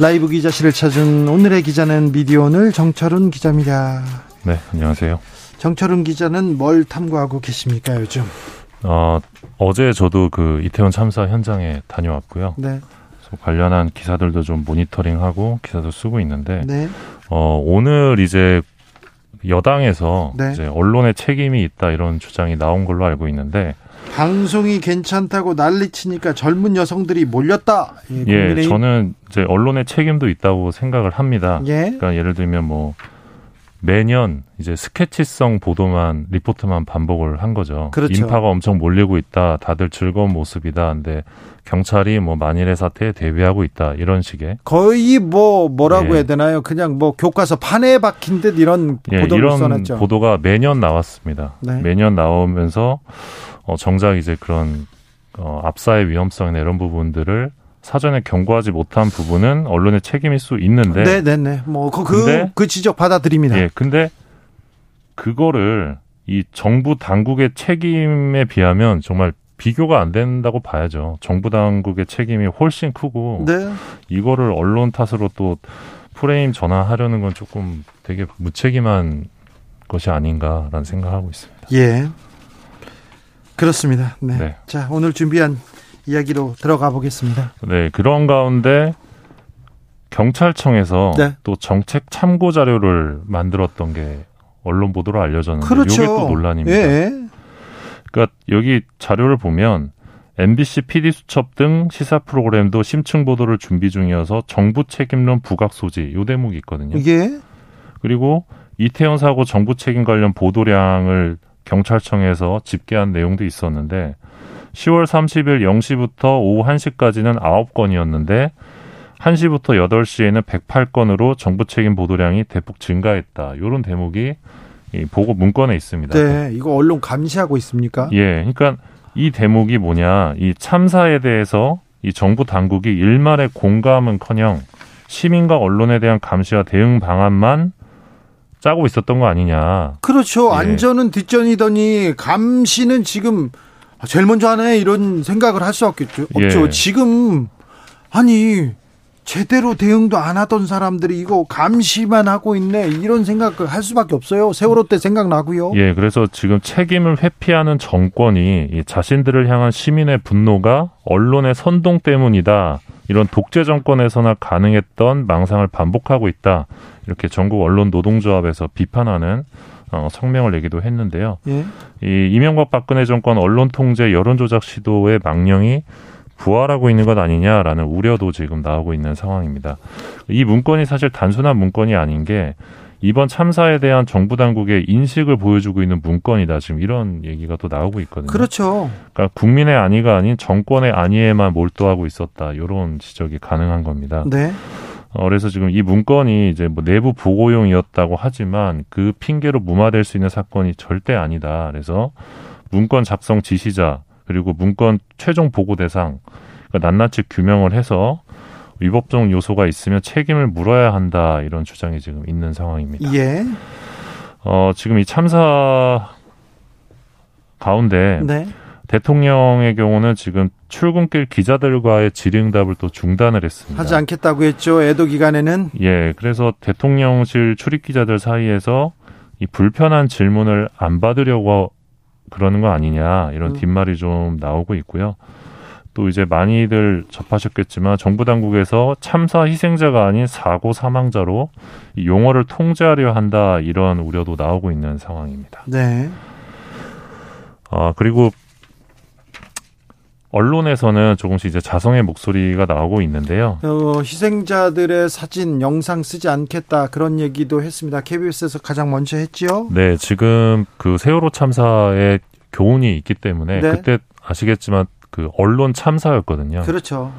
라이브 기자실을 찾은 오늘의 기자는 미디어 오늘 정철은 기자입니다. 네, 안녕하세요. 정철은 기자는 뭘 탐구하고 계십니까 요즘? 어, 어제 저도 그 이태원 참사 현장에 다녀왔고요. 네. 관련한 기사들도 좀 모니터링하고 기사도 쓰고 있는데, 네. 어, 오늘 이제 여당에서 네. 이제 언론의 책임이 있다 이런 주장이 나온 걸로 알고 있는데, 방송이 괜찮다고 난리치니까 젊은 여성들이 몰렸다. 예, 예. 저는 이제 언론의 책임도 있다고 생각을 합니다. 예. 그러니까 예를 들면 뭐 매년 이제 스케치성 보도만 리포트만 반복을 한 거죠. 그렇죠. 인파가 엄청 몰리고 있다. 다들 즐거운 모습이다. 근데 경찰이 뭐 만일의 사태에 대비하고 있다. 이런 식의 거의 뭐 뭐라고 예. 해야 되나요? 그냥 뭐 교과서 판에 박힌 듯 이런 예, 보도를 이런 써냈죠. 보도가 매년 나왔습니다. 네. 매년 나오면서 어, 정작 이제 그런 어, 압사의 위험성이나 이런 부분들을 사전에 경고하지 못한 부분은 언론의 책임일 수 있는데 네, 네, 네. 뭐그 그, 그 지적 받아들입니다. 예, 근데 그거를 이 정부 당국의 책임에 비하면 정말 비교가 안 된다고 봐야죠. 정부 당국의 책임이 훨씬 크고 네. 이거를 언론 탓으로 또 프레임 전환하려는 건 조금 되게 무책임한 것이 아닌가라는 생각하고 있습니다. 예. 그렇습니다. 네. 네. 자, 오늘 준비한 이야기로 들어가 보겠습니다. 네, 그런 가운데 경찰청에서 네. 또 정책 참고 자료를 만들었던 게 언론 보도로 알려졌는데 그렇죠. 이게 또 논란입니다. 예. 그러니까 여기 자료를 보면 MBC PD 수첩 등 시사 프로그램도 심층 보도를 준비 중이어서 정부 책임론 부각 소지 요 대목이 있거든요. 이게 그리고 이태원 사고 정부 책임 관련 보도량을 경찰청에서 집계한 내용도 있었는데 10월 30일 0시부터 오후 1시까지는 9건이었는데 1시부터 8시에는 108건으로 정부 책임 보도량이 대폭 증가했다. 요런 대목이 이 보고 문건에 있습니다. 네, 이거 언론 감시하고 있습니까? 예, 그러니까 이 대목이 뭐냐, 이 참사에 대해서 이 정부 당국이 일말의 공감은커녕 시민과 언론에 대한 감시와 대응 방안만 짜고 있었던 거 아니냐. 그렇죠. 예. 안전은 뒷전이더니 감시는 지금 제일 먼저 하네 이런 생각을 할 수 없겠죠. 없죠. 예. 지금 아니 제대로 대응도 안 하던 사람들이 이거 감시만 하고 있네 이런 생각을 할 수밖에 없어요. 세월호 때 생각나고요. 예, 그래서 지금 책임을 회피하는 정권이 이 자신들을 향한 시민의 분노가 언론의 선동 때문이다. 이런 독재 정권에서나 가능했던 망상을 반복하고 있다. 이렇게 전국 언론 노동조합에서 비판하는 어, 성명을 내기도 했는데요. 예. 이 이명박 박근혜 정권 언론 통제 여론 조작 시도의 망령이 부활하고 있는 것 아니냐라는 우려도 지금 나오고 있는 상황입니다. 이 문건이 사실 단순한 문건이 아닌 게 이번 참사에 대한 정부 당국의 인식을 보여주고 있는 문건이다. 지금 이런 얘기가 또 나오고 있거든요. 그렇죠. 그러니까 국민의 안위가 아닌 정권의 안위에만 몰두하고 있었다. 이런 지적이 가능한 겁니다. 네. 어, 그래서 지금 이 문건이 이제 뭐 내부 보고용이었다고 하지만 그 핑계로 무마될 수 있는 사건이 절대 아니다. 그래서 문건 작성 지시자 그리고 문건 최종 보고 대상 그러니까 낱낱이 규명을 해서 위법적 요소가 있으면 책임을 물어야 한다 이런 주장이 지금 있는 상황입니다. 예. 어, 지금 이 참사 가운데 네. 대통령의 경우는 지금 출근길 기자들과의 질의응답을 또 중단을 했습니다. 하지 않겠다고 했죠. 애도 기간에는 예, 그래서 대통령실 출입 기자들 사이에서 이 불편한 질문을 안 받으려고 그러는 거 아니냐 이런 음. 뒷말이 좀 나오고 있고요. 또 이제 많이들 접하셨겠지만 정부 당국에서 참사 희생자가 아닌 사고 사망자로 이 용어를 통제하려 한다 이런 우려도 나오고 있는 상황입니다. 네. 아 그리고 언론에서는 조금씩 이제 자성의 목소리가 나오고 있는데요. 어, 희생자들의 사진, 영상 쓰지 않겠다 그런 얘기도 했습니다. KBS에서 가장 먼저 했지요. 네, 지금 그 세월호 참사에 교훈이 있기 때문에 네. 그때 아시겠지만 그 언론 참사였거든요. 그렇죠.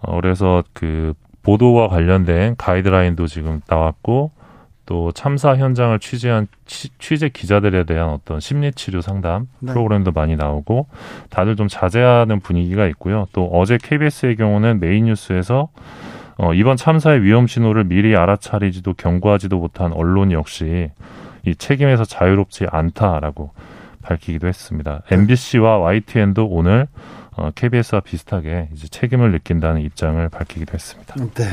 어, 그래서 그 보도와 관련된 가이드라인도 지금 나왔고 또 참사 현장을 취재한 취, 취재 기자들에 대한 어떤 심리 치료 상담 네. 프로그램도 많이 나오고 다들 좀 자제하는 분위기가 있고요. 또 어제 KBS의 경우는 메인 뉴스에서 어, 이번 참사의 위험 신호를 미리 알아차리지도 경고하지도 못한 언론 역시 이 책임에서 자유롭지 않다라고 밝히기도 했습니다. MBC와 YTN도 오늘 어, KBS와 비슷하게 이제 책임을 느낀다는 입장을 밝히기도 했습니다. 네.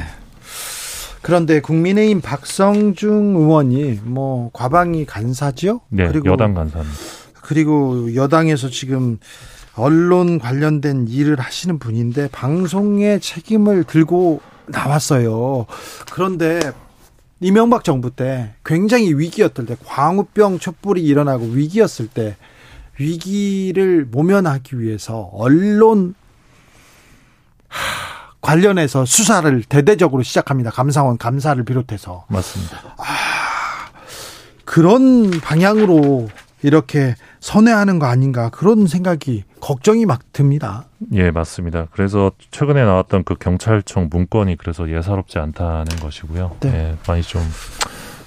그런데 국민의힘 박성중 의원이 뭐 과방위 간사지요? 네, 그리고 여당 간사입니다. 그리고 여당에서 지금 언론 관련된 일을 하시는 분인데 방송의 책임을 들고 나왔어요. 그런데 이명박 정부 때 굉장히 위기였을 때 광우병 촛불이 일어나고 위기였을 때 위기를 모면하기 위해서 언론 하, 관련해서 수사를 대대적으로 시작합니다. 감사원 감사를 비롯해서 맞습니다. 그런 방향으로 이렇게 선회하는 거 아닌가 그런 생각이 걱정이 막 듭니다. 예, 맞습니다. 그래서 최근에 나왔던 그 경찰청 문건이 그래서 예사롭지 않다는 것이고요. 네. 예, 많이 좀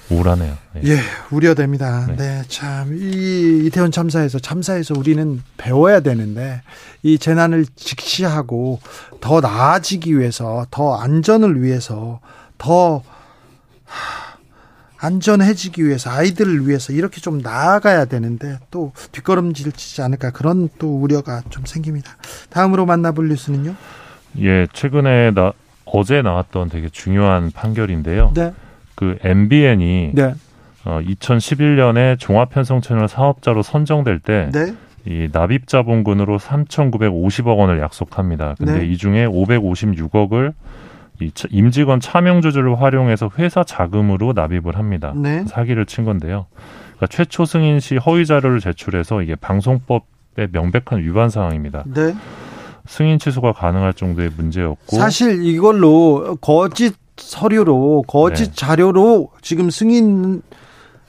우울하네요. 예. 예, 우려됩니다. 네. 네, 참, 이 이태원 참사에서, 참사에서 우리는 배워야 되는데, 이 재난을 직시하고 더 나아지기 위해서, 더 안전을 위해서, 더 하, 안전해지기 위해서, 아이들을 위해서 이렇게 좀 나아가야 되는데, 또 뒷걸음질 치지 않을까, 그런 또 우려가 좀 생깁니다. 다음으로 만나볼 뉴스는요? 예, 최근에 나 어제 나왔던 되게 중요한 판결인데요. 네, 그 MBN이 네, 어, 2011년에 종합편성채널 사업자로 선정될 때 네, 이 납입 자본금으로 3,950억 원을 약속합니다. 근데 네. 이 중에 556억을 이 차- 임직원 차명 주주를 활용해서 회사 자금으로 납입을 합니다. 네. 사기를 친 건데요. 그러니까 최초 승인 시 허위 자료를 제출해서 이게 방송법의 명백한 위반 사항입니다. 네. 승인 취소가 가능할 정도의 문제였고 사실 이걸로 거짓 서류로 거짓 네. 자료로 지금 승인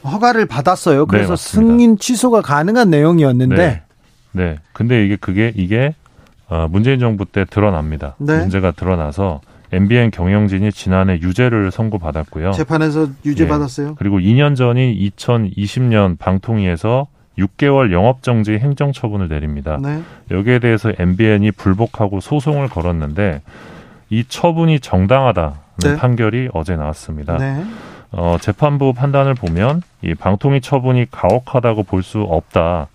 허가를 받았어요. 그래서 맞습니다. 승인 취소가 가능한 내용이었는데 네. 네. 근데 이게 그게 이게 어, 문재인 정부 때 드러납니다. 네. 문제가 드러나서 MBN 경영진이 지난해 유죄를 선고받았고요. 재판에서 유죄 예. 받았어요. 그리고 2년 전인 2020년 방통위에서 6개월 영업정지 행정처분을 내립니다. 네. 여기에 대해서 MBN이 불복하고 소송을 걸었는데 이 처분이 정당하다는 네. 판결이 어제 나왔습니다. 네. 어, 재판부 판단을 보면 이 방통위 처분이 가혹하다고 볼 수 없다.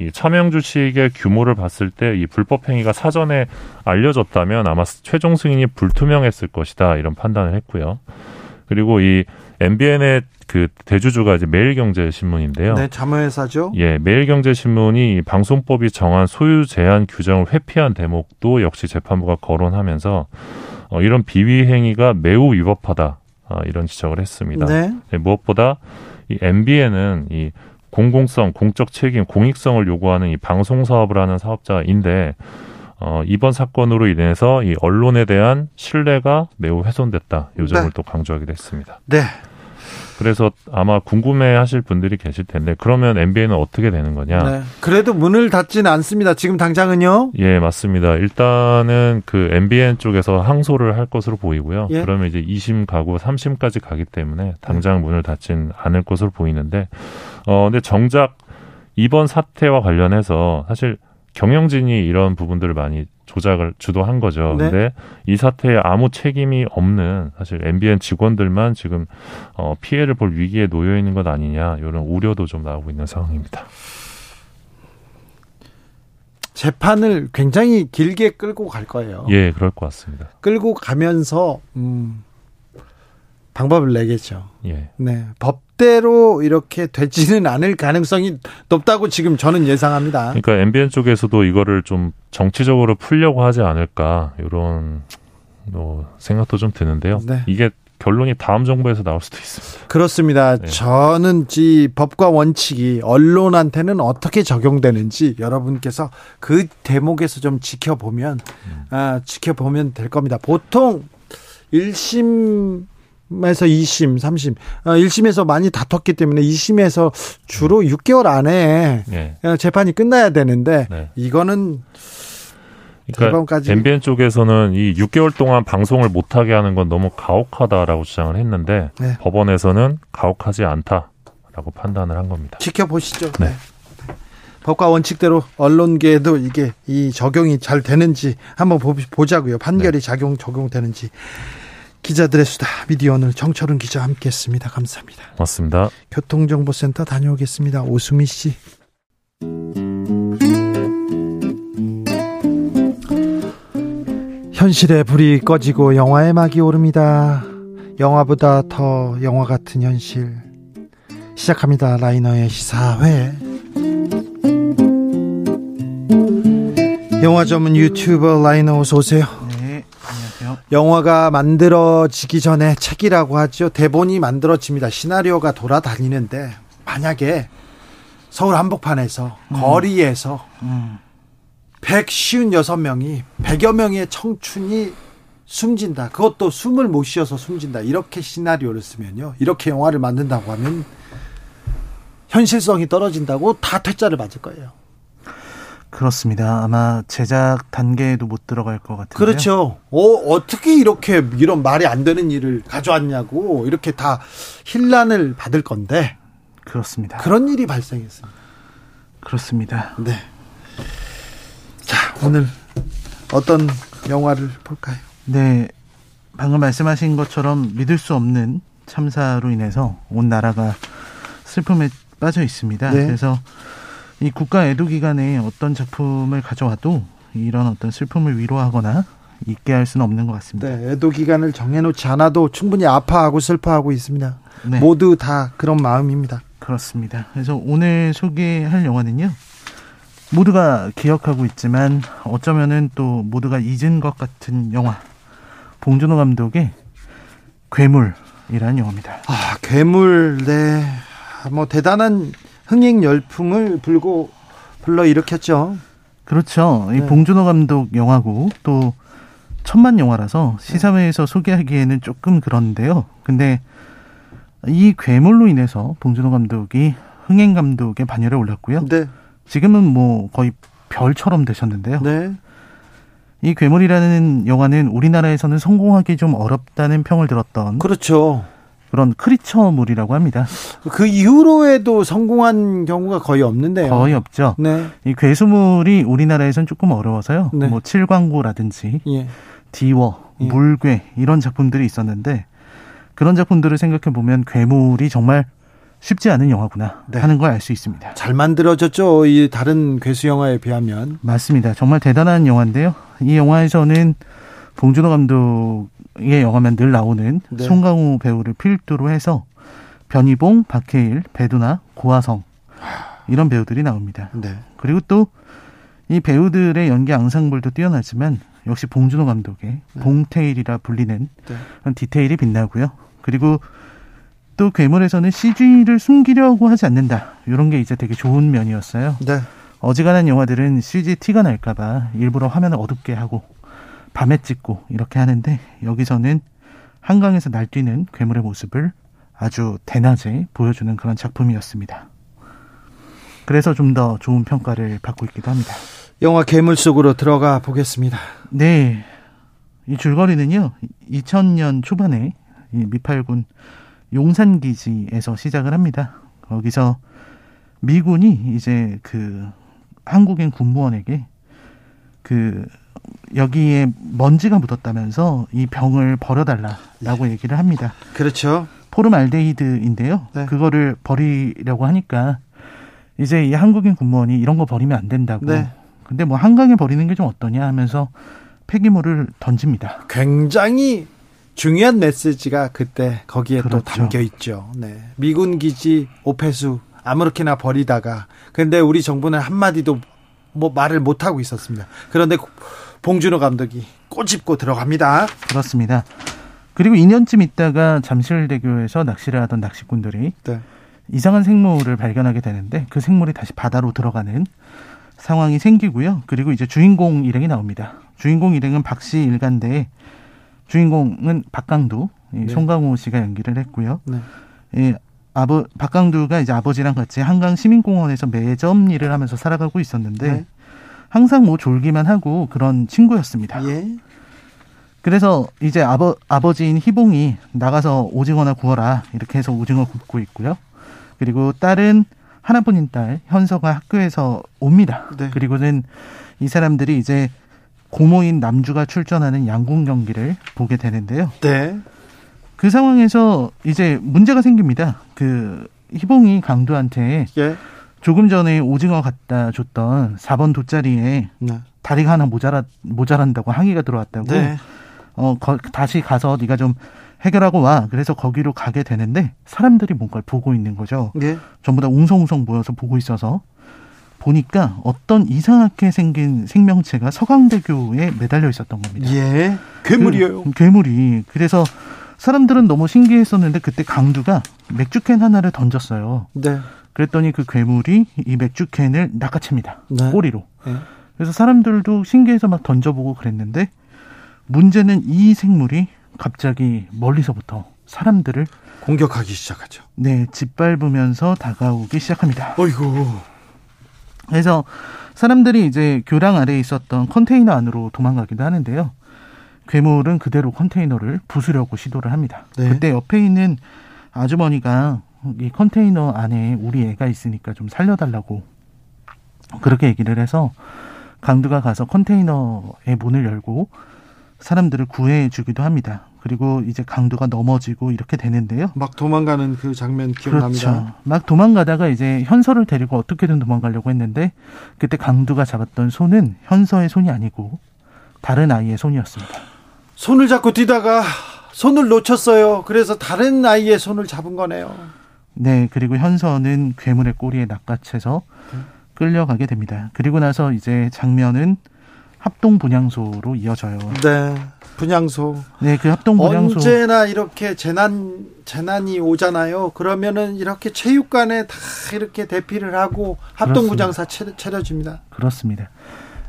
이 차명 주식의 규모를 봤을 때 이 불법 행위가 사전에 알려졌다면 아마 최종 승인이 불투명했을 것이다 이런 판단을 했고요. 그리고 이 MBN의 그 대주주가 이제 매일경제신문인데요. 네, 자문회사죠. 예, 매일경제신문이 이 방송법이 정한 소유 제한 규정을 회피한 대목도 역시 재판부가 거론하면서 어, 이런 비위 행위가 매우 위법하다 아, 이런 지적을 했습니다. 네. 네, 무엇보다 이 MBN은 이 공공성, 공적 책임, 공익성을 요구하는 이 방송 사업을 하는 사업자인데 어, 이번 사건으로 인해서 이 언론에 대한 신뢰가 매우 훼손됐다. 요 점을 네. 또 강조하기도 했습니다. 네. 그래서 아마 궁금해하실 분들이 계실 텐데 그러면 MBN은 어떻게 되는 거냐? 네. 그래도 문을 닫지는 않습니다. 지금 당장은요. 예, 맞습니다. 일단은 그 MBN 쪽에서 항소를 할 것으로 보이고요. 예. 그러면 이제 2심 가고 3심까지 가기 때문에 당장 문을 닫진 않을 것으로 보이는데, 어, 근데 정작 이번 사태와 관련해서 사실 경영진이 이런 부분들을 많이 조작을 주도한 거죠. 네. 근데 이 사태에 아무 책임이 없는 사실 MBN 직원들만 지금 어, 피해를 볼 위기에 놓여 있는 것 아니냐 이런 우려도 좀 나오고 있는 상황입니다. 재판을 굉장히 길게 끌고 갈 거예요. 예, 그럴 것 같습니다. 끌고 가면서 음, 방법을 내겠죠. 예. 네, 법 대로 이렇게 되지는 않을 가능성이 높다고 지금 저는 예상합니다. 그러니까 MBN 쪽에서도 이거를 좀 정치적으로 풀려고 하지 않을까 이런 뭐 생각도 좀 드는데요. 네. 이게 결론이 다음 정부에서 나올 수도 있습니다. 그렇습니다. 네. 저는 이 법과 원칙이 언론한테는 어떻게 적용되는지 여러분께서 그 대목에서 좀 지켜보면 아, 지켜보면 될 겁니다. 보통 1심 에서 2심, 3심. 어, 1심에서 많이 다퉜기 때문에 2심에서 주로 6개월 안에 예. 어, 재판이 끝나야 되는데 네. 이거는 그러니까 MBN 쪽에서는 이 6개월 동안 방송을 못하게 하는 건 너무 가혹하다라고 주장을 했는데 네. 법원에서는 가혹하지 않다라고 판단을 한 겁니다. 지켜보시죠. 네. 네. 법과 원칙대로 언론계에도 이게 이 적용이 잘 되는지 한번 보자고요. 판결이 네. 작용 적용되는지. 기자들의 수다 미디어 오늘 정철은 기자 함께했습니다. 감사합니다. 고맙습니다. 교통정보센터 다녀오겠습니다. 오수미 씨. 현실의 불이 꺼지고 영화의 막이 오릅니다. 영화보다 더 영화 같은 현실. 시작합니다. 라이너의 시사회. 영화 전문 유튜버 라이너 어서 오세요. 영화가 만들어지기 전에 책이라고 하죠. 대본이 만들어집니다. 시나리오가 돌아다니는데 만약에 서울 한복판에서 음. 거리에서 음. 156명이 100여 명의 청춘이 숨진다. 그것도 숨을 못 쉬어서 숨진다. 이렇게 시나리오를 쓰면요. 이렇게 영화를 만든다고 하면 현실성이 떨어진다고 다 퇴짜를 맞을 거예요. 그렇습니다. 아마 제작 단계에도 못 들어갈 것 같은데요. 그렇죠. 어, 어떻게 이렇게 이런 말이 안 되는 일을 가져왔냐고 이렇게 다 힐난을 받을 건데. 그렇습니다. 그런 일이 발생했습니다. 그렇습니다. 네. 자, 오늘 어떤 영화를 볼까요? 네. 방금 말씀하신 것처럼 믿을 수 없는 참사로 인해서 온 나라가 슬픔에 빠져 있습니다. 네. 그래서 이 국가 애도 기간에 어떤 작품을 가져와도 이런 어떤 슬픔을 위로하거나 있게 할 수는 없는 것 같습니다. 네, 애도 기간을 정해놓지 않아도 충분히 아파하고 슬퍼하고 있습니다. 네. 모두 다 그런 마음입니다. 그렇습니다. 그래서 오늘 소개할 영화는요. 모두가 기억하고 있지만 어쩌면은 또 모두가 잊은 것 같은 영화 봉준호 감독의 괴물이라는 영화입니다. 아 괴물 네. 뭐 대단한 흥행 열풍을 불고 불러 일으켰죠. 그렇죠. 네. 이 봉준호 감독 영화고 또 천만 영화라서 시사회에서 소개하기에는 조금 그런데요. 근데 이 괴물로 인해서 봉준호 감독이 흥행 감독의 반열에 올랐고요. 네. 지금은 뭐 거의 별처럼 되셨는데요. 네. 이 괴물이라는 영화는 우리나라에서는 성공하기 좀 어렵다는 평을 들었던 그렇죠. 그런 크리처물이라고 합니다. 그 이후로에도 성공한 경우가 거의 없는데요. 거의 없죠. 네. 이 괴수물이 우리나라에선 조금 어려워서요. 네. 뭐 칠광구라든지 예. 디워, 예. 물괴 이런 작품들이 있었는데 그런 작품들을 생각해 보면 괴물이 정말 쉽지 않은 영화구나 네. 하는 걸 알 수 있습니다. 잘 만들어졌죠. 이 다른 괴수 영화에 비하면. 맞습니다. 정말 대단한 영화인데요. 이 영화에서는 봉준호 감독 의 영화면 늘 나오는 네. 송강호 배우를 필두로 해서 변희봉, 박해일, 배두나, 고화성 이런 배우들이 나옵니다. 네. 그리고 또 이 배우들의 연기 앙상블도 뛰어나지만 역시 봉준호 감독의 네. 봉테일이라 불리는 네. 디테일이 빛나고요. 그리고 또 괴물에서는 CG를 숨기려고 하지 않는다. 이런 게 이제 되게 좋은 면이었어요. 네. 어지간한 영화들은 CG 티가 날까봐 일부러 화면을 어둡게 하고 밤에 찍고 이렇게 하는데 여기서는 한강에서 날뛰는 괴물의 모습을 아주 대낮에 보여주는 그런 작품이었습니다. 그래서 좀 더 좋은 평가를 받고 있기도 합니다. 영화 괴물 속으로 들어가 보겠습니다. 네. 이 줄거리는요, 2000년 초반에 미팔군 용산기지에서 시작을 합니다. 거기서 미군이 이제 그 한국인 군무원에게 그 여기에 먼지가 묻었다면서 이 병을 버려달라라고 네. 얘기를 합니다. 그렇죠. 포름알데히드인데요. 네. 그거를 버리려고 하니까 이제 이 한국인 군무원이 이런 거 버리면 안 된다고. 네. 근데 뭐 한강에 버리는 게 좀 어떠냐 하면서 폐기물을 던집니다. 굉장히 중요한 메시지가 그때 거기에 그렇죠. 또 담겨 있죠. 네. 미군 기지 오폐수 아무렇게나 버리다가 근데 우리 정부는 한마디도 뭐 말을 못 하고 있었습니다. 그런데 봉준호 감독이 꼬집고 들어갑니다. 그렇습니다. 그리고 2년쯤 있다가 잠실대교에서 낚시를 하던 낚시꾼들이 네. 이상한 생물을 발견하게 되는데 그 생물이 다시 바다로 들어가는 상황이 생기고요. 그리고 이제 주인공 일행이 나옵니다. 주인공 일행은 박씨 일가인데 주인공은 박강두, 네. 송강호 씨가 연기를 했고요. 네. 예, 아버 박강두가 이제 아버지랑 같이 한강 시민공원에서 매점 일을 하면서 살아가고 있었는데 네. 항상 뭐 졸기만 하고 그런 친구였습니다. 예. 그래서 이제 아버, 아버지인 희봉이 나가서 오징어나 구워라. 이렇게 해서 오징어 굽고 있고요. 그리고 딸은 하나뿐인 딸, 현서가 학교에서 옵니다. 네. 그리고는 이 사람들이 이제 고모인 남주가 출전하는 양궁 경기를 보게 되는데요. 네. 그 상황에서 이제 문제가 생깁니다. 그 희봉이 강두한테 예. 조금 전에 오징어 갖다 줬던 4번 돗자리에 네. 다리가 하나 모자라 모자란다고 항의가 들어왔다고. 네. 어 거, 다시 가서 네가 좀 해결하고 와. 그래서 거기로 가게 되는데 사람들이 뭔가를 보고 있는 거죠. 예. 전부 다 웅성웅성 모여서 보고 있어서 보니까 어떤 이상하게 생긴 생명체가 서강대교에 매달려 있었던 겁니다. 예. 괴물이에요. 그, 괴물이. 그래서 사람들은 너무 신기했었는데 그때 강두가 맥주캔 하나를 던졌어요. 네. 그랬더니 그 괴물이 이 맥주캔을 낚아챕니다. 네. 꼬리로. 예. 그래서 사람들도 신기해서 막 던져보고 그랬는데 문제는 이 생물이 갑자기 멀리서부터 사람들을 공격하기 시작하죠. 네 짓밟으면서 다가오기 시작합니다. 어이구. 그래서 사람들이 이제 교량 아래에 있었던 컨테이너 안으로 도망가기도 하는데요. 괴물은 그대로 컨테이너를 부수려고 시도를 합니다. 네. 그때 옆에 있는 아주머니가 이 컨테이너 안에 우리 애가 있으니까 좀 살려달라고 그렇게 얘기를 해서 강두가 가서 컨테이너의 문을 열고 사람들을 구해 주기도 합니다. 그리고 이제 강두가 넘어지고 이렇게 되는데요. 막 도망가는 그 장면 기억납니다. 그렇죠. 막 도망가다가 이제 현서를 데리고 어떻게든 도망가려고 했는데 그때 강두가 잡았던 손은 현서의 손이 아니고 다른 아이의 손이었습니다. 손을 잡고 뛰다가 손을 놓쳤어요. 그래서 다른 아이의 손을 잡은 거네요. 네, 그리고 현서는 괴물의 꼬리에 낚아채서 끌려가게 됩니다. 그리고 나서 이제 장면은 합동 분향소로 이어져요. 네. 분향소. 네, 그 합동 분향소 언제나 이렇게 재난 재난이 오잖아요. 그러면은 이렇게 체육관에 다 이렇게 대피를 하고 합동 분향사 차려- 차려집니다. 그렇습니다.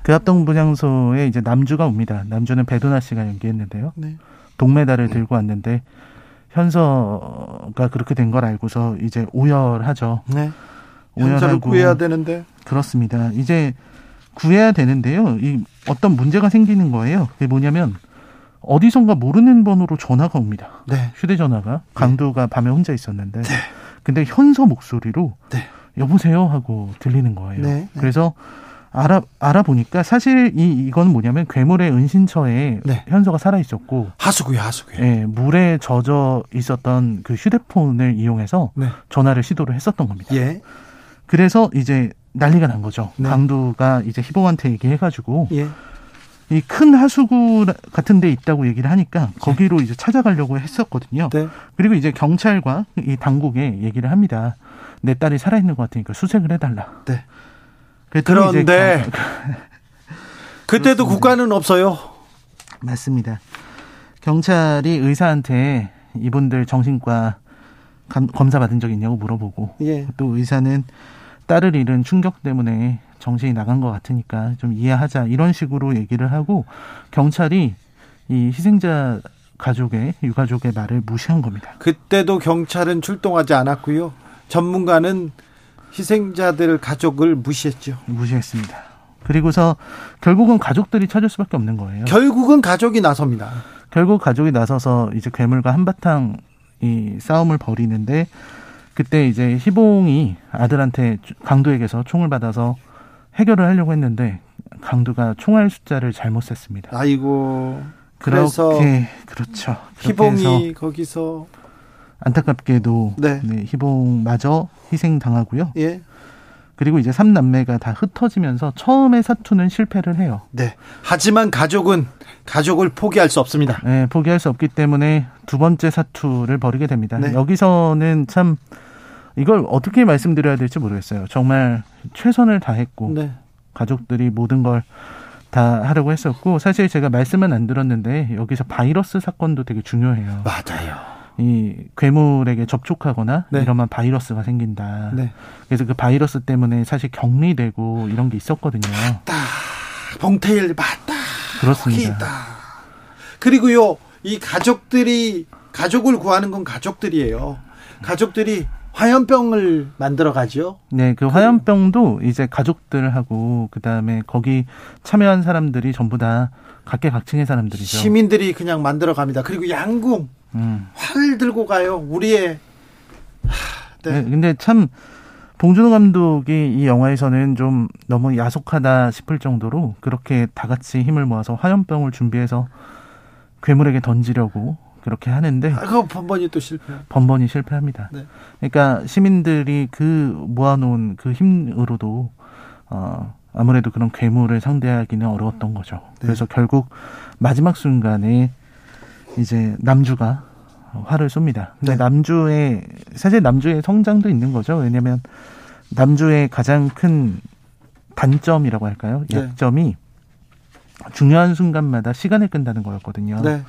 그 합동 분향소에 이제 남주가 옵니다. 남주는 배도나 씨가 연기했는데요. 네. 동메달을 들고 왔는데 현서가 그렇게 된 걸 알고서 이제 오열하죠. 네. 현자를 구해야 되는데. 그렇습니다. 이제 구해야 되는데요. 이 어떤 문제가 생기는 거예요. 그게 뭐냐면 어디선가 모르는 번호로 전화가 옵니다. 네. 휴대전화가 강도가 밤에 혼자 있었는데 근데 현서 목소리로 네. 여보세요 하고 들리는 거예요. 네, 네. 그래서 알아 알아보니까 사실 이 이건 뭐냐면 괴물의 은신처에 네. 현서가 살아 있었고 하수구에 하수구에. 예, 물에 젖어 있었던 그 휴대폰을 이용해서 네. 전화를 시도를 했었던 겁니다. 예. 그래서 이제 난리가 난 거죠. 네. 강두가 이제 희봉한테 얘기해가지고 예. 이큰 하수구 같은 데 있다고 얘기를 하니까 거기로 이제 찾아가려고 했었거든요. 네. 그리고 이제 경찰과 이 당국에 얘기를 합니다. 내 딸이 살아있는 것 같으니까 수색을 해달라. 네. 그런데 경- 그때도 국가는 없어요. 맞습니다. 경찰이 의사한테 이분들 정신과 감- 검사 받은 적 있냐고 물어보고 예. 또 의사는 딸을 잃은 충격 때문에 정신이 나간 것 같으니까 좀 이해하자 이런 식으로 얘기를 하고 경찰이 이 희생자 가족의 유가족의 말을 무시한 겁니다. 그때도 경찰은 출동하지 않았고요. 전문가는 희생자들 가족을 무시했죠. 무시했습니다. 그리고서 결국은 가족들이 찾을 수밖에 없는 거예요. 결국은 가족이 나섭니다. 결국 가족이 나서서 이제 괴물과 한바탕 이 싸움을 벌이는데 그때 이제 희봉이 아들한테 강도에게서 총을 받아서 해결을 하려고 했는데 강도가 총알 숫자를 잘못 셌습니다. 아이고. 그래서 그렇게 그렇죠. 그렇게 해서 희봉이 거기서 안타깝게도 네. 네, 희봉마저 희생당하고요. 예. 그리고 이제 삼남매가 다 흩어지면서 처음에 사투는 실패를 해요. 네. 하지만 가족은 가족을 포기할 수 없습니다. 네, 포기할 수 없기 때문에 두 번째 사투를 벌이게 됩니다. 네. 여기서는 참 이걸 어떻게 말씀드려야 될지 모르겠어요. 정말 최선을 다했고 네. 가족들이 모든 걸 다 하려고 했었고 사실 제가 말씀은 안 들었는데 여기서 바이러스 사건도 되게 중요해요. 맞아요. 이 괴물에게 접촉하거나 네. 이러면 바이러스가 생긴다. 네. 그래서 그 바이러스 때문에 사실 격리되고 이런 게 있었거든요. 딱 봉태일 맞다. 그렇습니다. 있다. 그리고요, 이 가족들이 가족을 구하는 건 가족들이에요. 가족들이 화염병을 만들어 가죠. 네, 그, 그 화염병도 이제 가족들하고 그다음에 거기 참여한 사람들이 전부 다 각계각층의 사람들이죠. 시민들이 그냥 만들어 갑니다. 그리고 양궁 음. 활 들고 가요. 우리의 하, 네. 네. 근데 참 봉준호 감독이 이 영화에서는 좀 너무 야속하다 싶을 정도로 그렇게 다 같이 힘을 모아서 화염병을 준비해서 괴물에게 던지려고 그렇게 하는데 아, 그거 번번이 또 실패. 번번이 실패합니다. 네. 그러니까 시민들이 그 모아놓은 그 힘으로도 어 아무래도 그런 괴물을 상대하기는 어려웠던 거죠. 네. 그래서 결국 마지막 순간에 이제 남주가 화를 쏩니다. 근데 네. 남주의 사실 남주의 성장도 있는 거죠. 왜냐하면 남주의 가장 큰 단점이라고 할까요? 네. 약점이 중요한 순간마다 시간을 끈다는 거였거든요. 네.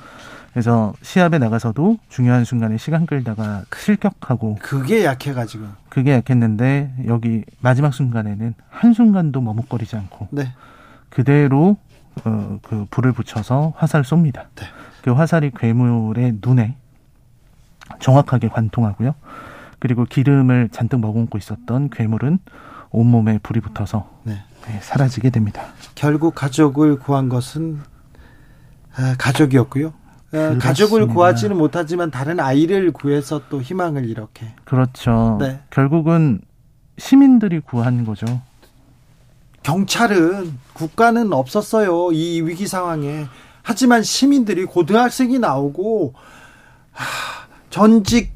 그래서 시합에 나가서도 중요한 순간에 시간 끌다가 실격하고 그게 약해가지고 그게 약했는데 여기 마지막 순간에는 한 순간도 머뭇거리지 않고 네. 그대로 어, 그 불을 붙여서 화살 쏩니다. 네. 그 화살이 괴물의 눈에 정확하게 관통하고요. 그리고 기름을 잔뜩 머금고 있었던 괴물은 온몸에 불이 붙어서 네. 네, 사라지게 됩니다. 결국 가족을 구한 것은 아, 가족이었고요. 어, 가족을 구하지는 못하지만 다른 아이를 구해서 또 희망을 이렇게. 그렇죠. 네. 결국은 시민들이 구한 거죠. 경찰은 국가는 없었어요. 이 위기 상황에. 하지만 시민들이 고등학생이 나오고 하, 전직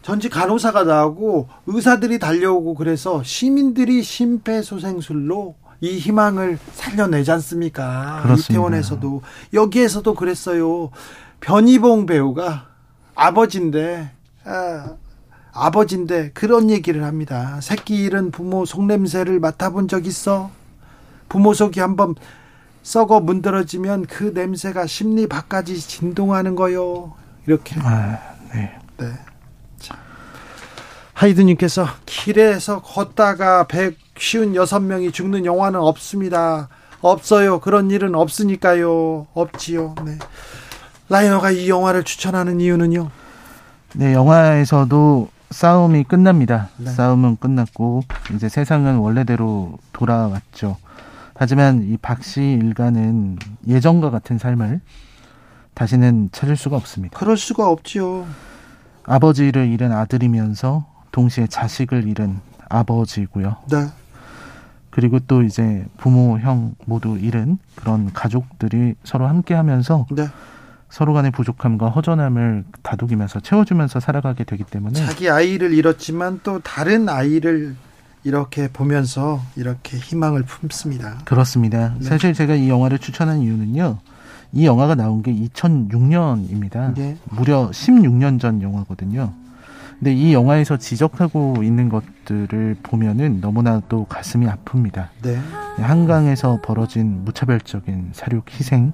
전직 간호사가 나오고 의사들이 달려오고 그래서 시민들이 심폐소생술로 이 희망을 살려내지 않습니까? 그렇습니다. 이태원에서도 여기에서도 그랬어요. 변희봉 배우가 아버지인데 아, 아버지인데 그런 얘기를 합니다. 새끼 잃은 부모 속냄새를 맡아본 적 있어? 부모 속이 한번 썩어 문드러지면 그 냄새가 심리 밖까지 진동하는 거요. 이렇게. 아, 네. 네. 하이드님께서 길에서 걷다가 156명이 죽는 영화는 없습니다. 없어요. 그런 일은 없으니까요. 없지요. 네. 라이너가 이 영화를 추천하는 이유는요? 네, 영화에서도 싸움이 끝납니다. 네. 싸움은 끝났고 이제 세상은 원래대로 돌아왔죠. 하지만 이 박씨 일가는 예전과 같은 삶을 다시는 찾을 수가 없습니다. 그럴 수가 없지요. 아버지를 잃은 아들이면서 동시에 자식을 잃은 아버지고요. 네. 그리고 또 이제 부모, 형 모두 잃은 그런 가족들이 서로 함께 하면서 네. 서로 간의 부족함과 허전함을 다독이면서 채워주면서 살아가게 되기 때문에 자기 아이를 잃었지만 또 다른 아이를 이렇게 보면서 이렇게 희망을 품습니다. 그렇습니다. 네. 사실 제가 이 영화를 추천한 이유는요. 이 영화가 나온 게 2006년입니다. 네. 무려 16년 전 영화거든요. 근데 이 영화에서 지적하고 있는 것들을 보면은 너무나도 가슴이 아픕니다. 네. 한강에서 벌어진 무차별적인 사륙 희생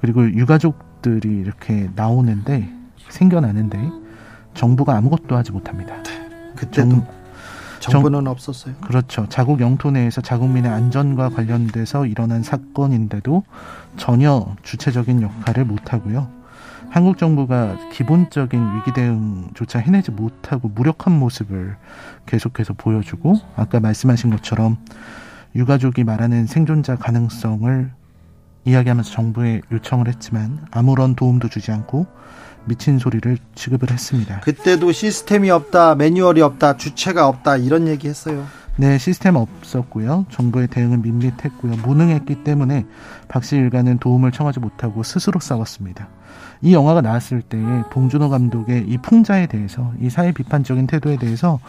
그리고 유가족들이 이렇게 나오는데 생겨나는데 정부가 아무것도 하지 못합니다. 네. 그때도 정, 부는 없었어요. 그렇죠. 자국 영토 내에서 자국민의 안전과 관련돼서 일어난 사건인데도 전혀 주체적인 역할을 못 하고요. 한국 정부가 기본적인 위기 대응조차 해내지 못하고 무력한 모습을 계속해서 보여주고 아까 말씀하신 것처럼 유가족이 말하는 생존자 가능성을 이야기하면서 정부에 요청을 했지만 아무런 도움도 주지 않고 미친 소리를 취급을 했습니다. 그때도 시스템이 없다, 매뉴얼이 없다, 주체가 없다 이런 얘기 했어요. 네, 시스템 없었고요. 정부의 대응은 밋밋했고요. 무능했기 때문에 박씨 일가는 도움을 청하지 못하고 스스로 싸웠습니다. 이 영화가 나왔을 때 봉준호 감독의 이 풍자에 대해서 이 사회 비판적인 태도에 대해서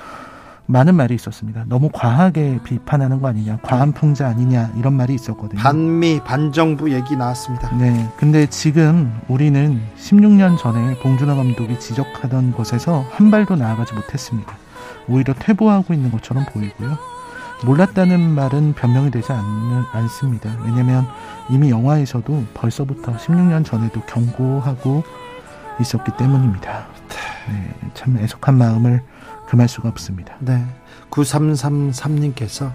많은 말이 있었습니다. 너무 과하게 비판하는 거 아니냐, 과한 풍자 아니냐 이런 말이 있었거든요. 반미 반정부 얘기 나왔습니다. 네, 근데 지금 우리는 16년 전에 봉준호 감독이 지적하던 것에서 한 발도 나아가지 못했습니다. 오히려 퇴보하고 있는 것처럼 보이고요. 몰랐다는 말은 변명이 되지 않는, 않습니다. 왜냐하면 이미 영화에서도 벌써부터 16년 전에도 경고하고 있었기 때문입니다. 네, 참 애석한 마음을 금할 수가 없습니다. 네. 9333님께서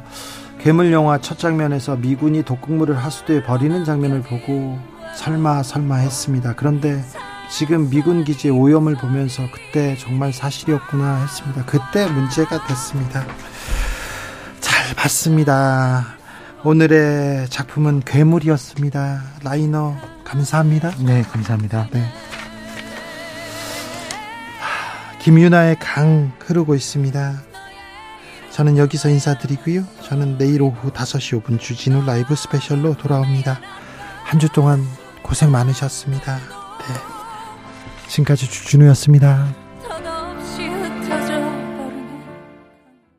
괴물 영화 첫 장면에서 미군이 독극물을 하수도에 버리는 장면을 보고 설마 설마 했습니다. 그런데 지금 미군 기지의 오염을 보면서 그때 정말 사실이었구나 했습니다. 그때 문제가 됐습니다. 잘 봤습니다. 오늘의 작품은 괴물이었습니다. 라이너 감사합니다. 네, 감사합니다. 네. 김유나의 강 흐르고 있습니다. 저는 여기서 인사드리고요. 저는 내일 오후 5시 5분 주진우 라이브 스페셜로 돌아옵니다. 한 주 동안 고생 많으셨습니다. 네. 지금까지 주진우였습니다.